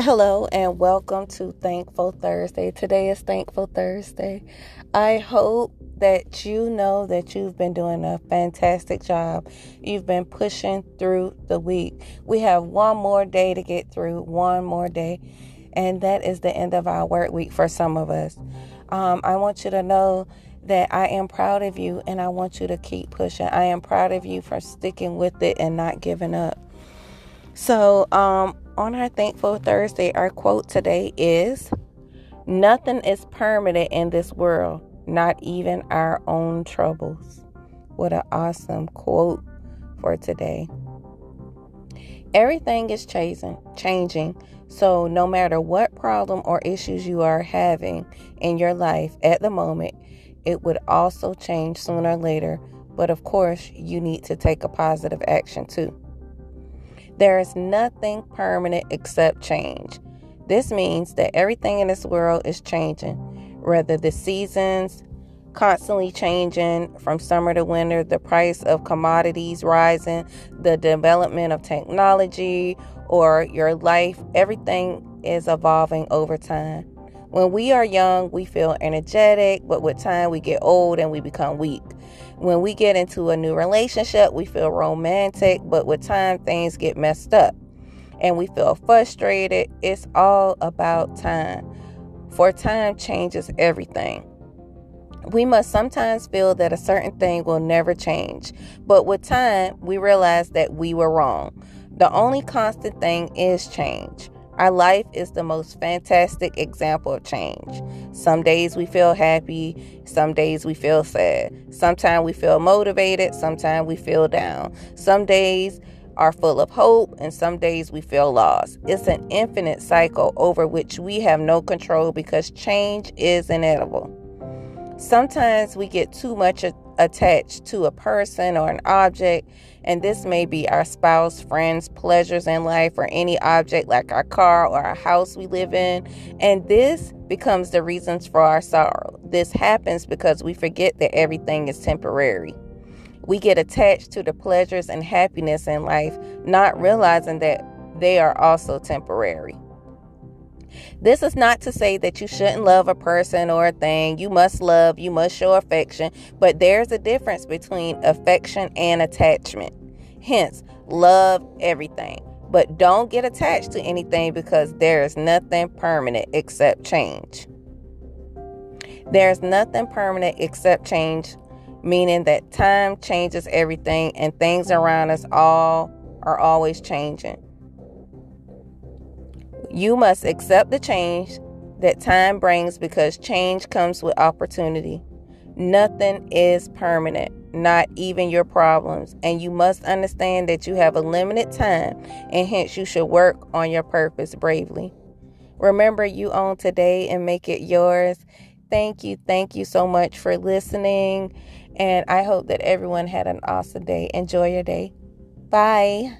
Hello and welcome to Thankful Thursday. Today is Thankful Thursday. I hope that you know that you've been doing a fantastic job. You've been pushing through the week. We have one more day to get through, one more day, and that is the end of our work week for some of us. Um, I want you to know that I am proud of you and I want you to keep pushing. I am proud of you for sticking with it and not giving up. So, um, on our Thankful Thursday, our quote today is Nothing is permanent in this world, not even our own troubles. What an awesome quote for today. Everything is changing, changing. So, no matter what problem or issues you are having in your life at the moment, it would also change sooner or later. But of course, you need to take a positive action too. There is nothing permanent except change. This means that everything in this world is changing, whether the seasons constantly changing from summer to winter, the price of commodities rising, the development of technology, or your life, everything is evolving over time. When we are young, we feel energetic, but with time, we get old and we become weak. When we get into a new relationship, we feel romantic, but with time, things get messed up and we feel frustrated. It's all about time. For time changes everything. We must sometimes feel that a certain thing will never change, but with time, we realize that we were wrong. The only constant thing is change. Our life is the most fantastic example of change. Some days we feel happy, some days we feel sad. Sometimes we feel motivated, sometimes we feel down. Some days are full of hope, and some days we feel lost. It's an infinite cycle over which we have no control because change is inevitable. Sometimes we get too much attached to a person or an object, and this may be our spouse, friends, pleasures in life, or any object like our car or our house we live in. And this becomes the reasons for our sorrow. This happens because we forget that everything is temporary. We get attached to the pleasures and happiness in life, not realizing that they are also temporary. This is not to say that you shouldn't love a person or a thing. You must love, you must show affection, but there's a difference between affection and attachment. Hence, love everything, but don't get attached to anything because there is nothing permanent except change. There's nothing permanent except change, meaning that time changes everything and things around us all are always changing. You must accept the change that time brings because change comes with opportunity. Nothing is permanent, not even your problems, and you must understand that you have a limited time and hence you should work on your purpose bravely. Remember, you own today and make it yours. Thank you, thank you so much for listening, and I hope that everyone had an awesome day. Enjoy your day. Bye.